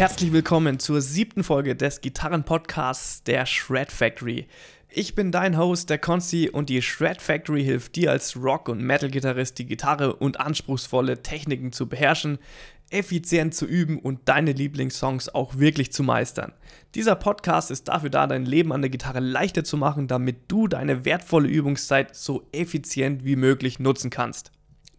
Herzlich willkommen zur siebten Folge des Gitarrenpodcasts der Shred Factory. Ich bin dein Host, der Konsti, und die Shred Factory hilft dir als Rock- und Metal-Gitarrist, die Gitarre und anspruchsvolle Techniken zu beherrschen, effizient zu üben und deine Lieblingssongs auch wirklich zu meistern. Dieser Podcast ist dafür da, dein Leben an der Gitarre leichter zu machen, damit du deine wertvolle Übungszeit so effizient wie möglich nutzen kannst.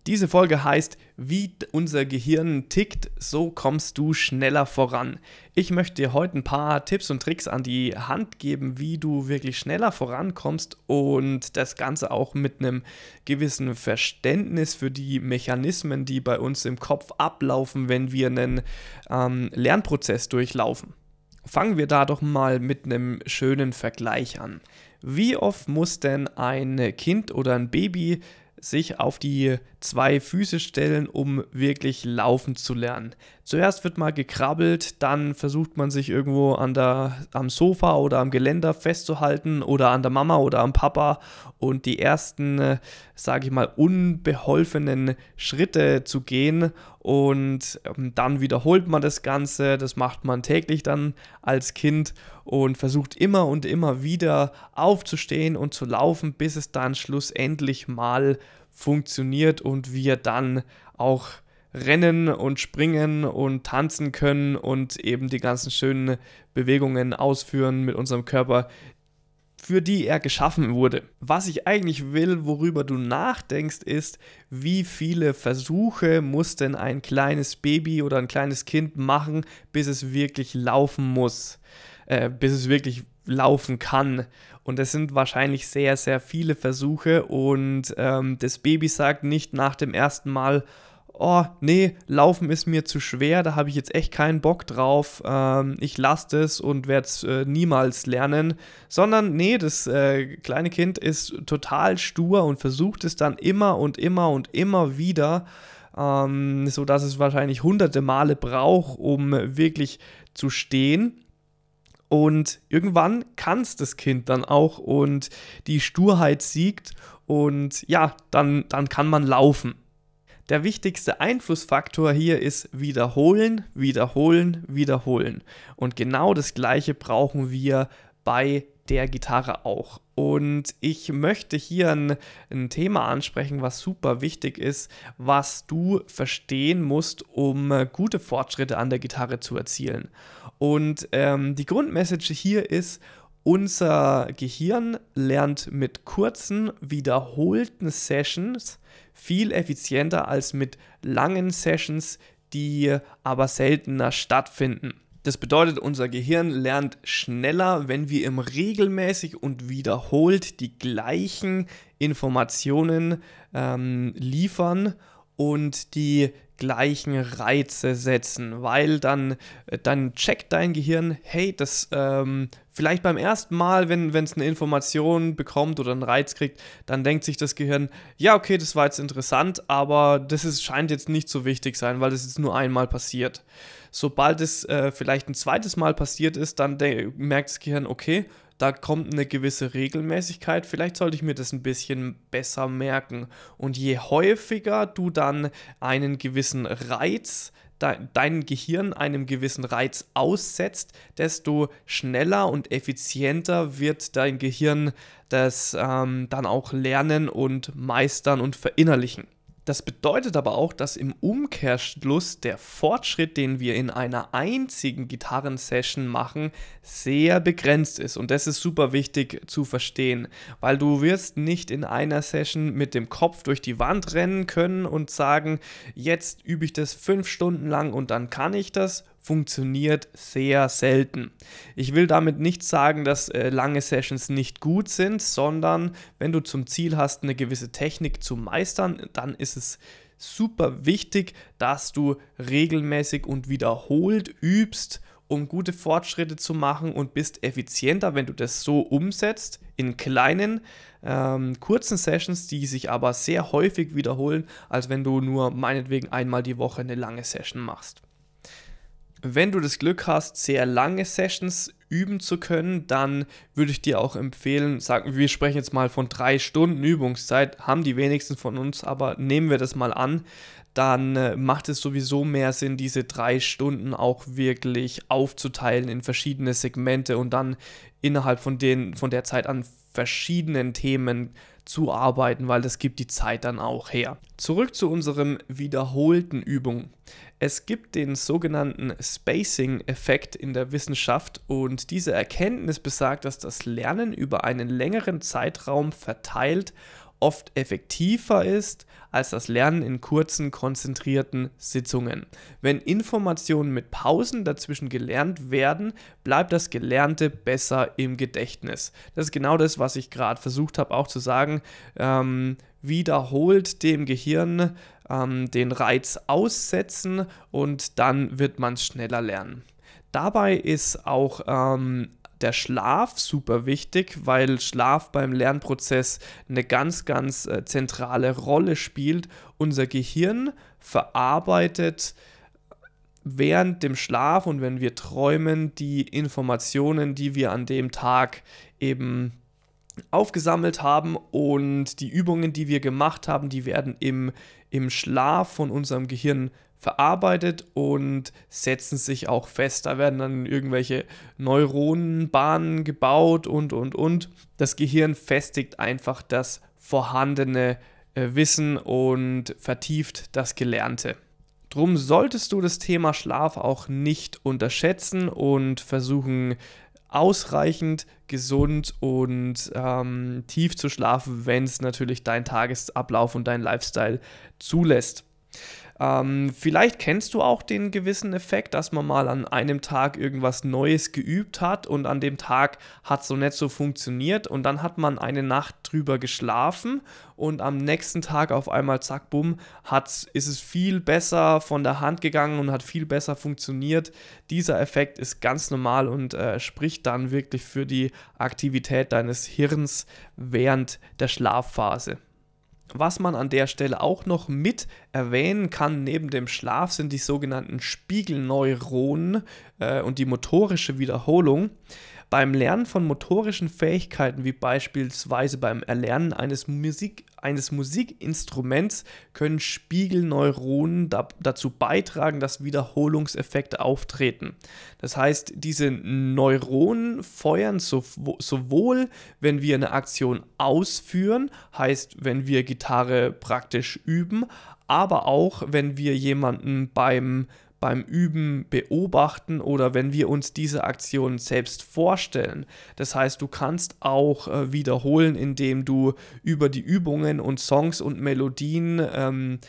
Diese Folge heißt, wie unser Gehirn tickt, so kommst du schneller voran. Ich möchte dir heute ein paar Tipps und Tricks an die Hand geben, wie du wirklich schneller vorankommst und das Ganze auch mit einem gewissen Verständnis für die Mechanismen, die bei uns im Kopf ablaufen, wenn wir einen ähm, Lernprozess durchlaufen. Fangen wir da doch mal mit einem schönen Vergleich an. Wie oft muss denn ein Kind oder ein Baby sich auf die zwei Füße stellen, um wirklich laufen zu lernen. Zuerst wird mal gekrabbelt, dann versucht man sich irgendwo an der, am Sofa oder am Geländer festzuhalten oder an der Mama oder am Papa und die ersten, äh, sage ich mal, unbeholfenen Schritte zu gehen und ähm, dann wiederholt man das Ganze, das macht man täglich dann als Kind und versucht immer und immer wieder aufzustehen und zu laufen, bis es dann schlussendlich mal funktioniert und wir dann auch rennen und springen und tanzen können und eben die ganzen schönen Bewegungen ausführen mit unserem Körper, für die er geschaffen wurde. Was ich eigentlich will, worüber du nachdenkst, ist, wie viele Versuche muss denn ein kleines Baby oder ein kleines Kind machen, bis es wirklich laufen muss, äh, bis es wirklich laufen kann. Und es sind wahrscheinlich sehr, sehr viele Versuche und ähm, das Baby sagt nicht nach dem ersten Mal, oh nee, laufen ist mir zu schwer, da habe ich jetzt echt keinen Bock drauf, ähm, ich lasse das und werde es äh, niemals lernen, sondern nee, das äh, kleine Kind ist total stur und versucht es dann immer und immer und immer wieder, ähm, sodass es wahrscheinlich hunderte Male braucht, um wirklich zu stehen. Und irgendwann kann es das Kind dann auch und die Sturheit siegt und ja, dann, dann kann man laufen. Der wichtigste Einflussfaktor hier ist wiederholen, wiederholen, wiederholen. Und genau das gleiche brauchen wir bei der Gitarre auch. Und ich möchte hier ein, ein, Thema ansprechen, was super wichtig ist, was du verstehen musst, um gute Fortschritte an der Gitarre zu erzielen. Und ähm, die Grundmessage hier ist, unser Gehirn lernt mit kurzen, wiederholten Sessions viel effizienter als mit langen Sessions, die aber seltener stattfinden. Das bedeutet, unser Gehirn lernt schneller, wenn wir ihm regelmäßig und wiederholt die gleichen Informationen ähm, liefern und die gleichen Reize setzen, weil dann, äh, dann checkt dein Gehirn, hey, das ähm, vielleicht beim ersten Mal, wenn es eine Information bekommt oder einen Reiz kriegt, dann denkt sich das Gehirn, ja, okay, das war jetzt interessant, aber das ist, scheint jetzt nicht so wichtig sein, weil das jetzt nur einmal passiert. Sobald es äh, vielleicht ein zweites Mal passiert ist, dann merkt das Gehirn, okay, da kommt eine gewisse Regelmäßigkeit, vielleicht sollte ich mir das ein bisschen besser merken. Und je häufiger du dann einen gewissen Reiz, dein Gehirn einem gewissen Reiz aussetzt, desto schneller und effizienter wird dein Gehirn das ähm, dann auch lernen und meistern und verinnerlichen. Das bedeutet aber auch, dass im Umkehrschluss der Fortschritt, den wir in einer einzigen Gitarrensession machen, sehr begrenzt ist. Und das ist super wichtig zu verstehen, weil du wirst nicht in einer Session mit dem Kopf durch die Wand rennen können und sagen, jetzt übe ich das fünf Stunden lang und dann kann ich das, funktioniert sehr selten. Ich will damit nicht sagen, dass äh, lange Sessions nicht gut sind, sondern wenn du zum Ziel hast, eine gewisse Technik zu meistern, dann ist es super wichtig, dass du regelmäßig und wiederholt übst, um gute Fortschritte zu machen und bist effizienter, wenn du das so umsetzt in kleinen, ähm, kurzen Sessions, die sich aber sehr häufig wiederholen, als wenn du nur meinetwegen einmal die Woche eine lange Session machst wenn du das Glück hast, sehr lange Sessions üben zu können, dann würde ich dir auch empfehlen, sagen wir sprechen jetzt mal von drei Stunden Übungszeit, haben die wenigsten von uns, aber nehmen wir das mal an, dann äh, macht es sowieso mehr Sinn, diese drei Stunden auch wirklich aufzuteilen in verschiedene Segmente und dann innerhalb von, den, von der Zeit an verschiedenen Themen zu arbeiten, weil das gibt die Zeit dann auch her. Zurück zu unserem wiederholten Übung. Es gibt den sogenannten Spacing-Effekt in der Wissenschaft und diese Erkenntnis besagt, dass das Lernen über einen längeren Zeitraum verteilt oft effektiver ist als das Lernen in kurzen, konzentrierten Sitzungen. Wenn Informationen mit Pausen dazwischen gelernt werden, bleibt das Gelernte besser im Gedächtnis. Das ist genau das, was ich gerade versucht habe auch zu sagen. Ähm, wiederholt dem Gehirn ähm, den Reiz aussetzen und dann wird man schneller lernen. Dabei ist auch ähm, der Schlaf super wichtig, weil Schlaf beim Lernprozess eine ganz, ganz äh, zentrale Rolle spielt. Unser Gehirn verarbeitet während dem Schlaf und wenn wir träumen die Informationen, die wir an dem Tag eben aufgesammelt haben und die Übungen, die wir gemacht haben, die werden im, im Schlaf von unserem Gehirn verarbeitet und setzen sich auch fest. Da werden dann irgendwelche Neuronenbahnen gebaut und, und, und. Das Gehirn festigt einfach das vorhandene äh, Wissen und vertieft das Gelernte. Drum solltest du das Thema Schlaf auch nicht unterschätzen und versuchen, ausreichend gesund und ähm, tief zu schlafen, wenn es natürlich dein Tagesablauf und dein Lifestyle zulässt. Ähm, vielleicht kennst du auch den gewissen Effekt, dass man mal an einem Tag irgendwas Neues geübt hat und an dem Tag hat es so nicht so funktioniert und dann hat man eine Nacht drüber geschlafen und am nächsten Tag auf einmal zack, bumm, ist es viel besser von der Hand gegangen und hat viel besser funktioniert. Dieser Effekt ist ganz normal und äh, spricht dann wirklich für die Aktivität deines Hirns während der Schlafphase. Was man an der Stelle auch noch mit erwähnen kann, neben dem Schlaf, sind die sogenannten Spiegelneuronen äh, und die motorische Wiederholung. Beim Lernen von motorischen Fähigkeiten, wie beispielsweise beim Erlernen eines, Musik, eines Musikinstruments, können Spiegelneuronen da, dazu beitragen, dass Wiederholungseffekte auftreten. Das heißt, diese Neuronen feuern so, sowohl, wenn wir eine Aktion ausführen, heißt, wenn wir Gitarre praktisch üben, aber auch, wenn wir jemanden beim beim Üben beobachten oder wenn wir uns diese Aktion selbst vorstellen. Das heißt, du kannst auch äh, wiederholen, indem du über die Übungen und Songs und Melodien ähm,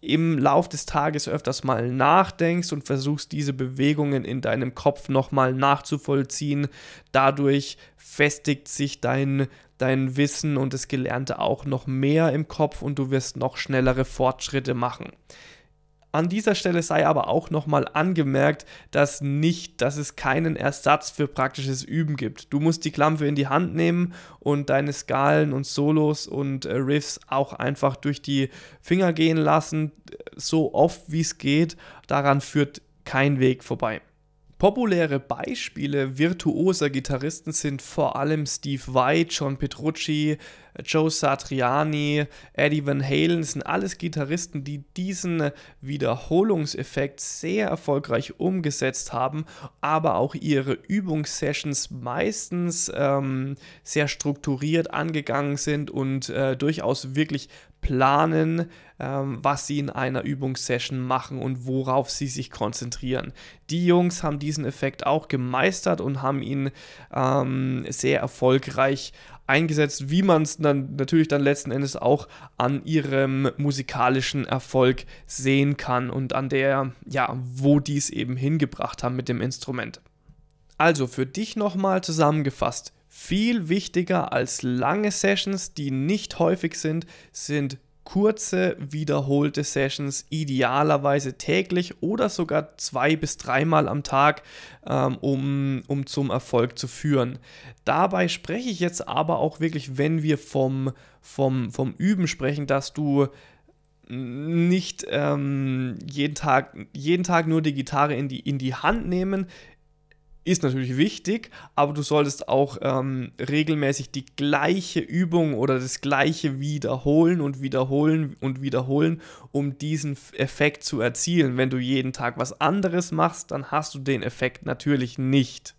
im Lauf des Tages öfters mal nachdenkst und versuchst diese Bewegungen in deinem Kopf nochmal nachzuvollziehen. Dadurch festigt sich dein, dein Wissen und das Gelernte auch noch mehr im Kopf und du wirst noch schnellere Fortschritte machen. An dieser Stelle sei aber auch nochmal angemerkt, dass nicht, dass es keinen Ersatz für praktisches Üben gibt. Du musst die Klampe in die Hand nehmen und deine Skalen und Solos und äh, Riffs auch einfach durch die Finger gehen lassen, so oft wie es geht. Daran führt kein Weg vorbei. Populäre Beispiele virtuoser Gitarristen sind vor allem Steve Vai, John Petrucci, Joe Satriani, Eddie Van Halen. Sind alles Gitarristen, die diesen Wiederholungseffekt sehr erfolgreich umgesetzt haben, aber auch ihre Übungssessions meistens ähm, sehr strukturiert angegangen sind und äh, durchaus wirklich planen, ähm, was sie in einer Übungssession machen und worauf sie sich konzentrieren. Die Jungs haben diesen Effekt auch gemeistert und haben ihn ähm, sehr erfolgreich eingesetzt, wie man es dann natürlich dann letzten Endes auch an ihrem musikalischen Erfolg sehen kann und an der, ja, wo die es eben hingebracht haben mit dem Instrument. Also für dich nochmal zusammengefasst. Viel wichtiger als lange Sessions, die nicht häufig sind, sind kurze, wiederholte Sessions, idealerweise täglich oder sogar zwei bis dreimal am Tag, ähm, um, um zum Erfolg zu führen. Dabei spreche ich jetzt aber auch wirklich, wenn wir vom, vom, vom Üben sprechen, dass du nicht ähm, jeden, Tag, jeden Tag nur die Gitarre in die, in die Hand nehmen ist natürlich wichtig, aber du solltest auch ähm, regelmäßig die gleiche Übung oder das gleiche wiederholen und wiederholen und wiederholen, um diesen Effekt zu erzielen. Wenn du jeden Tag was anderes machst, dann hast du den Effekt natürlich nicht.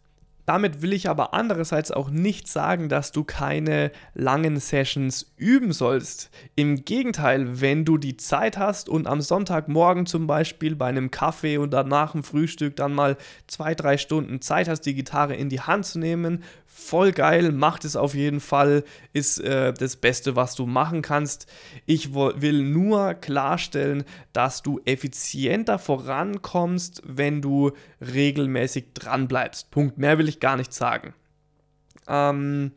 Damit will ich aber andererseits auch nicht sagen, dass du keine langen Sessions üben sollst. Im Gegenteil, wenn du die Zeit hast und am Sonntagmorgen zum Beispiel bei einem Kaffee und danach dem Frühstück dann mal zwei, drei Stunden Zeit hast, die Gitarre in die Hand zu nehmen, voll geil, macht es auf jeden Fall, ist äh, das Beste, was du machen kannst. Ich will nur klarstellen, dass du effizienter vorankommst, wenn du regelmäßig dran bleibst. Punkt. Mehr will ich gar nicht sagen. Ähm,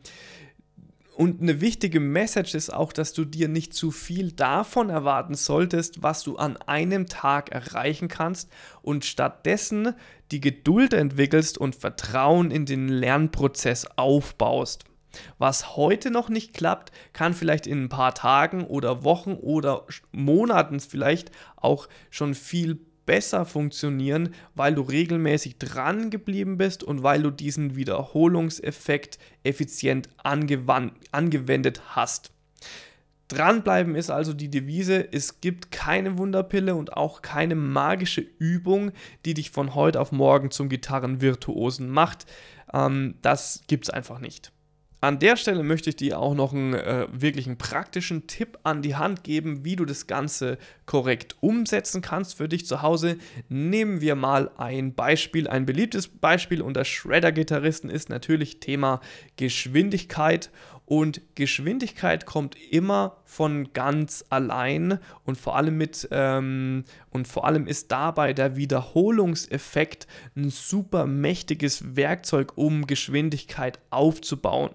und eine wichtige Message ist auch, dass du dir nicht zu viel davon erwarten solltest, was du an einem Tag erreichen kannst und stattdessen die Geduld entwickelst und Vertrauen in den Lernprozess aufbaust. Was heute noch nicht klappt, kann vielleicht in ein paar Tagen oder Wochen oder Monaten vielleicht auch schon viel besser funktionieren, weil du regelmäßig dran geblieben bist und weil du diesen Wiederholungseffekt effizient angewendet hast. Dranbleiben ist also die Devise. Es gibt keine Wunderpille und auch keine magische Übung, die dich von heute auf morgen zum Gitarrenvirtuosen macht. Ähm, das es einfach nicht. An der Stelle möchte ich dir auch noch einen äh, wirklichen praktischen Tipp an die Hand geben, wie du das Ganze korrekt umsetzen kannst für dich zu Hause. Nehmen wir mal ein Beispiel, ein beliebtes Beispiel unter Shredder-Gitarristen ist natürlich Thema Geschwindigkeit. Und Geschwindigkeit kommt immer von ganz allein und vor allem mit ähm, und vor allem ist dabei der Wiederholungseffekt ein super mächtiges Werkzeug, um Geschwindigkeit aufzubauen.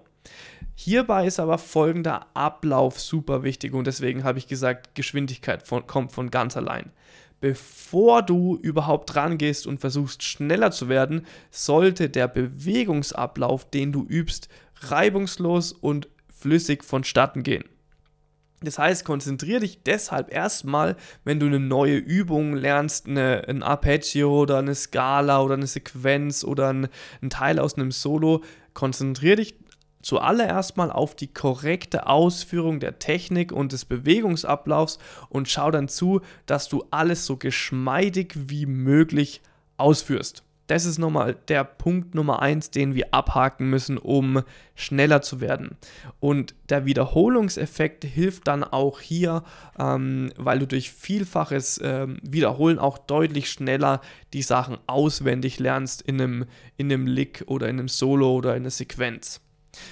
Hierbei ist aber folgender Ablauf super wichtig und deswegen habe ich gesagt, Geschwindigkeit von, kommt von ganz allein. Bevor du überhaupt rangehst und versuchst schneller zu werden, sollte der Bewegungsablauf, den du übst, reibungslos und flüssig vonstatten gehen. Das heißt, konzentriere dich deshalb erstmal, wenn du eine neue Übung lernst, eine, ein Arpeggio oder eine Skala oder eine Sequenz oder ein, ein Teil aus einem Solo, konzentriere dich zuallererst mal auf die korrekte Ausführung der Technik und des Bewegungsablaufs und schau dann zu, dass du alles so geschmeidig wie möglich ausführst. Das ist nochmal der Punkt Nummer eins, den wir abhaken müssen, um schneller zu werden. Und der Wiederholungseffekt hilft dann auch hier, ähm, weil du durch vielfaches ähm, Wiederholen auch deutlich schneller die Sachen auswendig lernst in einem, in einem Lick oder in einem Solo oder in einer Sequenz.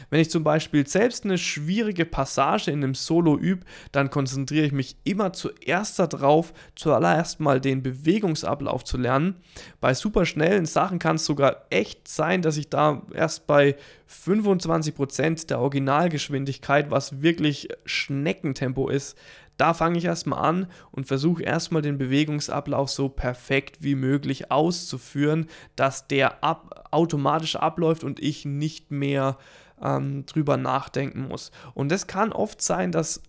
Wenn ich zum Beispiel selbst eine schwierige Passage in einem Solo übe, dann konzentriere ich mich immer zuerst darauf, zuallererst mal den Bewegungsablauf zu lernen. Bei super schnellen Sachen kann es sogar echt sein, dass ich da erst bei 25% der Originalgeschwindigkeit, was wirklich Schneckentempo ist, da fange ich erstmal an und versuche erstmal den Bewegungsablauf so perfekt wie möglich auszuführen, dass der ab automatisch abläuft und ich nicht mehr ähm, drüber nachdenken muss. Und es kann oft sein, dass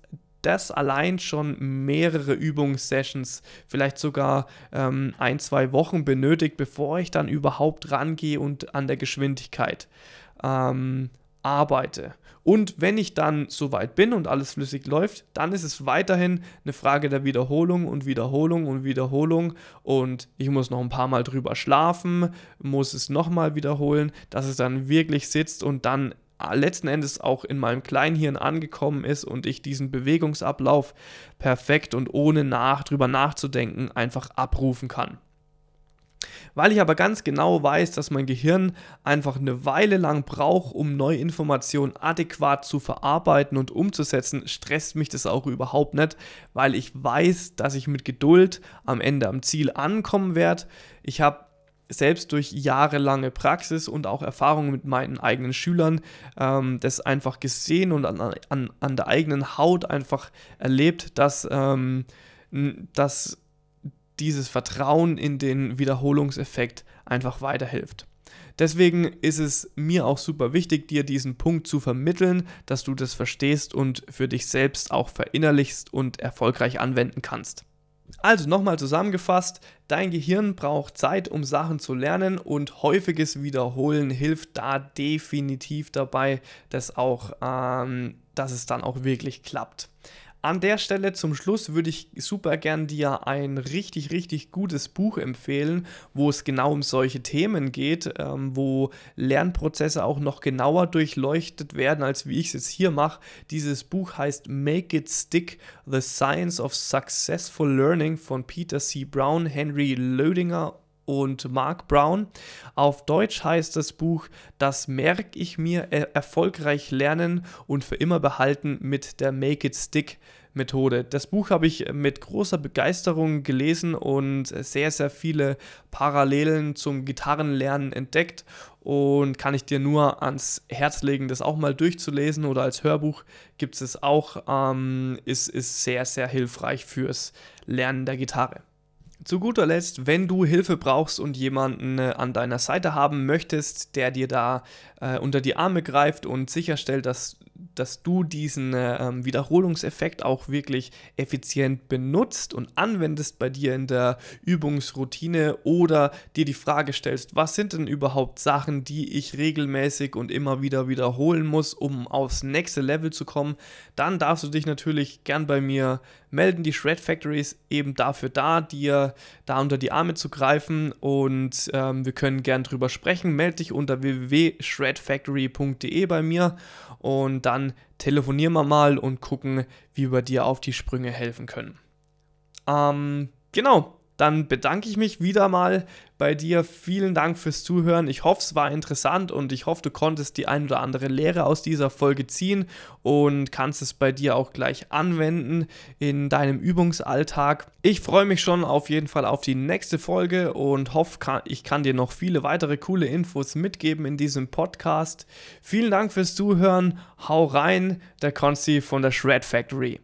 das allein schon mehrere Übungssessions, vielleicht sogar ähm, ein, zwei Wochen benötigt, bevor ich dann überhaupt rangehe und an der Geschwindigkeit ähm, arbeite. Und wenn ich dann soweit bin und alles flüssig läuft, dann ist es weiterhin eine Frage der Wiederholung und Wiederholung und Wiederholung. Und ich muss noch ein paar Mal drüber schlafen, muss es nochmal wiederholen, dass es dann wirklich sitzt und dann letzten Endes auch in meinem Kleinhirn angekommen ist und ich diesen Bewegungsablauf perfekt und ohne nach, drüber nachzudenken einfach abrufen kann. Weil ich aber ganz genau weiß, dass mein Gehirn einfach eine Weile lang braucht, um neue Informationen adäquat zu verarbeiten und umzusetzen, stresst mich das auch überhaupt nicht, weil ich weiß, dass ich mit Geduld am Ende am Ziel ankommen werde. Ich habe selbst durch jahrelange Praxis und auch Erfahrungen mit meinen eigenen Schülern ähm, das einfach gesehen und an, an, an der eigenen Haut einfach erlebt, dass, ähm, dass dieses Vertrauen in den Wiederholungseffekt einfach weiterhilft. Deswegen ist es mir auch super wichtig, dir diesen Punkt zu vermitteln, dass du das verstehst und für dich selbst auch verinnerlichst und erfolgreich anwenden kannst. Also nochmal zusammengefasst, dein Gehirn braucht Zeit, um Sachen zu lernen und häufiges Wiederholen hilft da definitiv dabei, dass, auch, ähm, dass es dann auch wirklich klappt. An der Stelle zum Schluss würde ich super gern dir ein richtig, richtig gutes Buch empfehlen, wo es genau um solche Themen geht, ähm, wo Lernprozesse auch noch genauer durchleuchtet werden, als wie ich es jetzt hier mache. Dieses Buch heißt Make It Stick: The Science of Successful Learning von Peter C. Brown, Henry Lödinger und Mark Brown. Auf Deutsch heißt das Buch Das merke ich mir erfolgreich lernen und für immer behalten mit der Make It Stick Methode. Das Buch habe ich mit großer Begeisterung gelesen und sehr, sehr viele Parallelen zum Gitarrenlernen entdeckt und kann ich dir nur ans Herz legen, das auch mal durchzulesen oder als Hörbuch gibt es auch, ähm, ist, ist sehr, sehr hilfreich fürs Lernen der Gitarre. Zu guter Letzt, wenn du Hilfe brauchst und jemanden äh, an deiner Seite haben möchtest, der dir da äh, unter die Arme greift und sicherstellt, dass dass du diesen äh, ähm, Wiederholungseffekt auch wirklich effizient benutzt und anwendest bei dir in der Übungsroutine oder dir die Frage stellst, was sind denn überhaupt Sachen, die ich regelmäßig und immer wieder wiederholen muss, um aufs nächste Level zu kommen, dann darfst du dich natürlich gern bei mir melden. Die Shred Factory ist eben dafür da, dir da unter die Arme zu greifen und ähm, wir können gern drüber sprechen. Melde dich unter www.shredfactory.de bei mir und dann telefonieren wir mal und gucken, wie wir dir auf die Sprünge helfen können. Ähm, genau, dann bedanke ich mich wieder mal bei dir. Vielen Dank fürs Zuhören. Ich hoffe, es war interessant und ich hoffe, du konntest die ein oder andere Lehre aus dieser Folge ziehen und kannst es bei dir auch gleich anwenden in deinem Übungsalltag. Ich freue mich schon auf jeden Fall auf die nächste Folge und hoffe, ich kann dir noch viele weitere coole Infos mitgeben in diesem Podcast. Vielen Dank fürs Zuhören. Hau rein, der Konzi von der Shred Factory.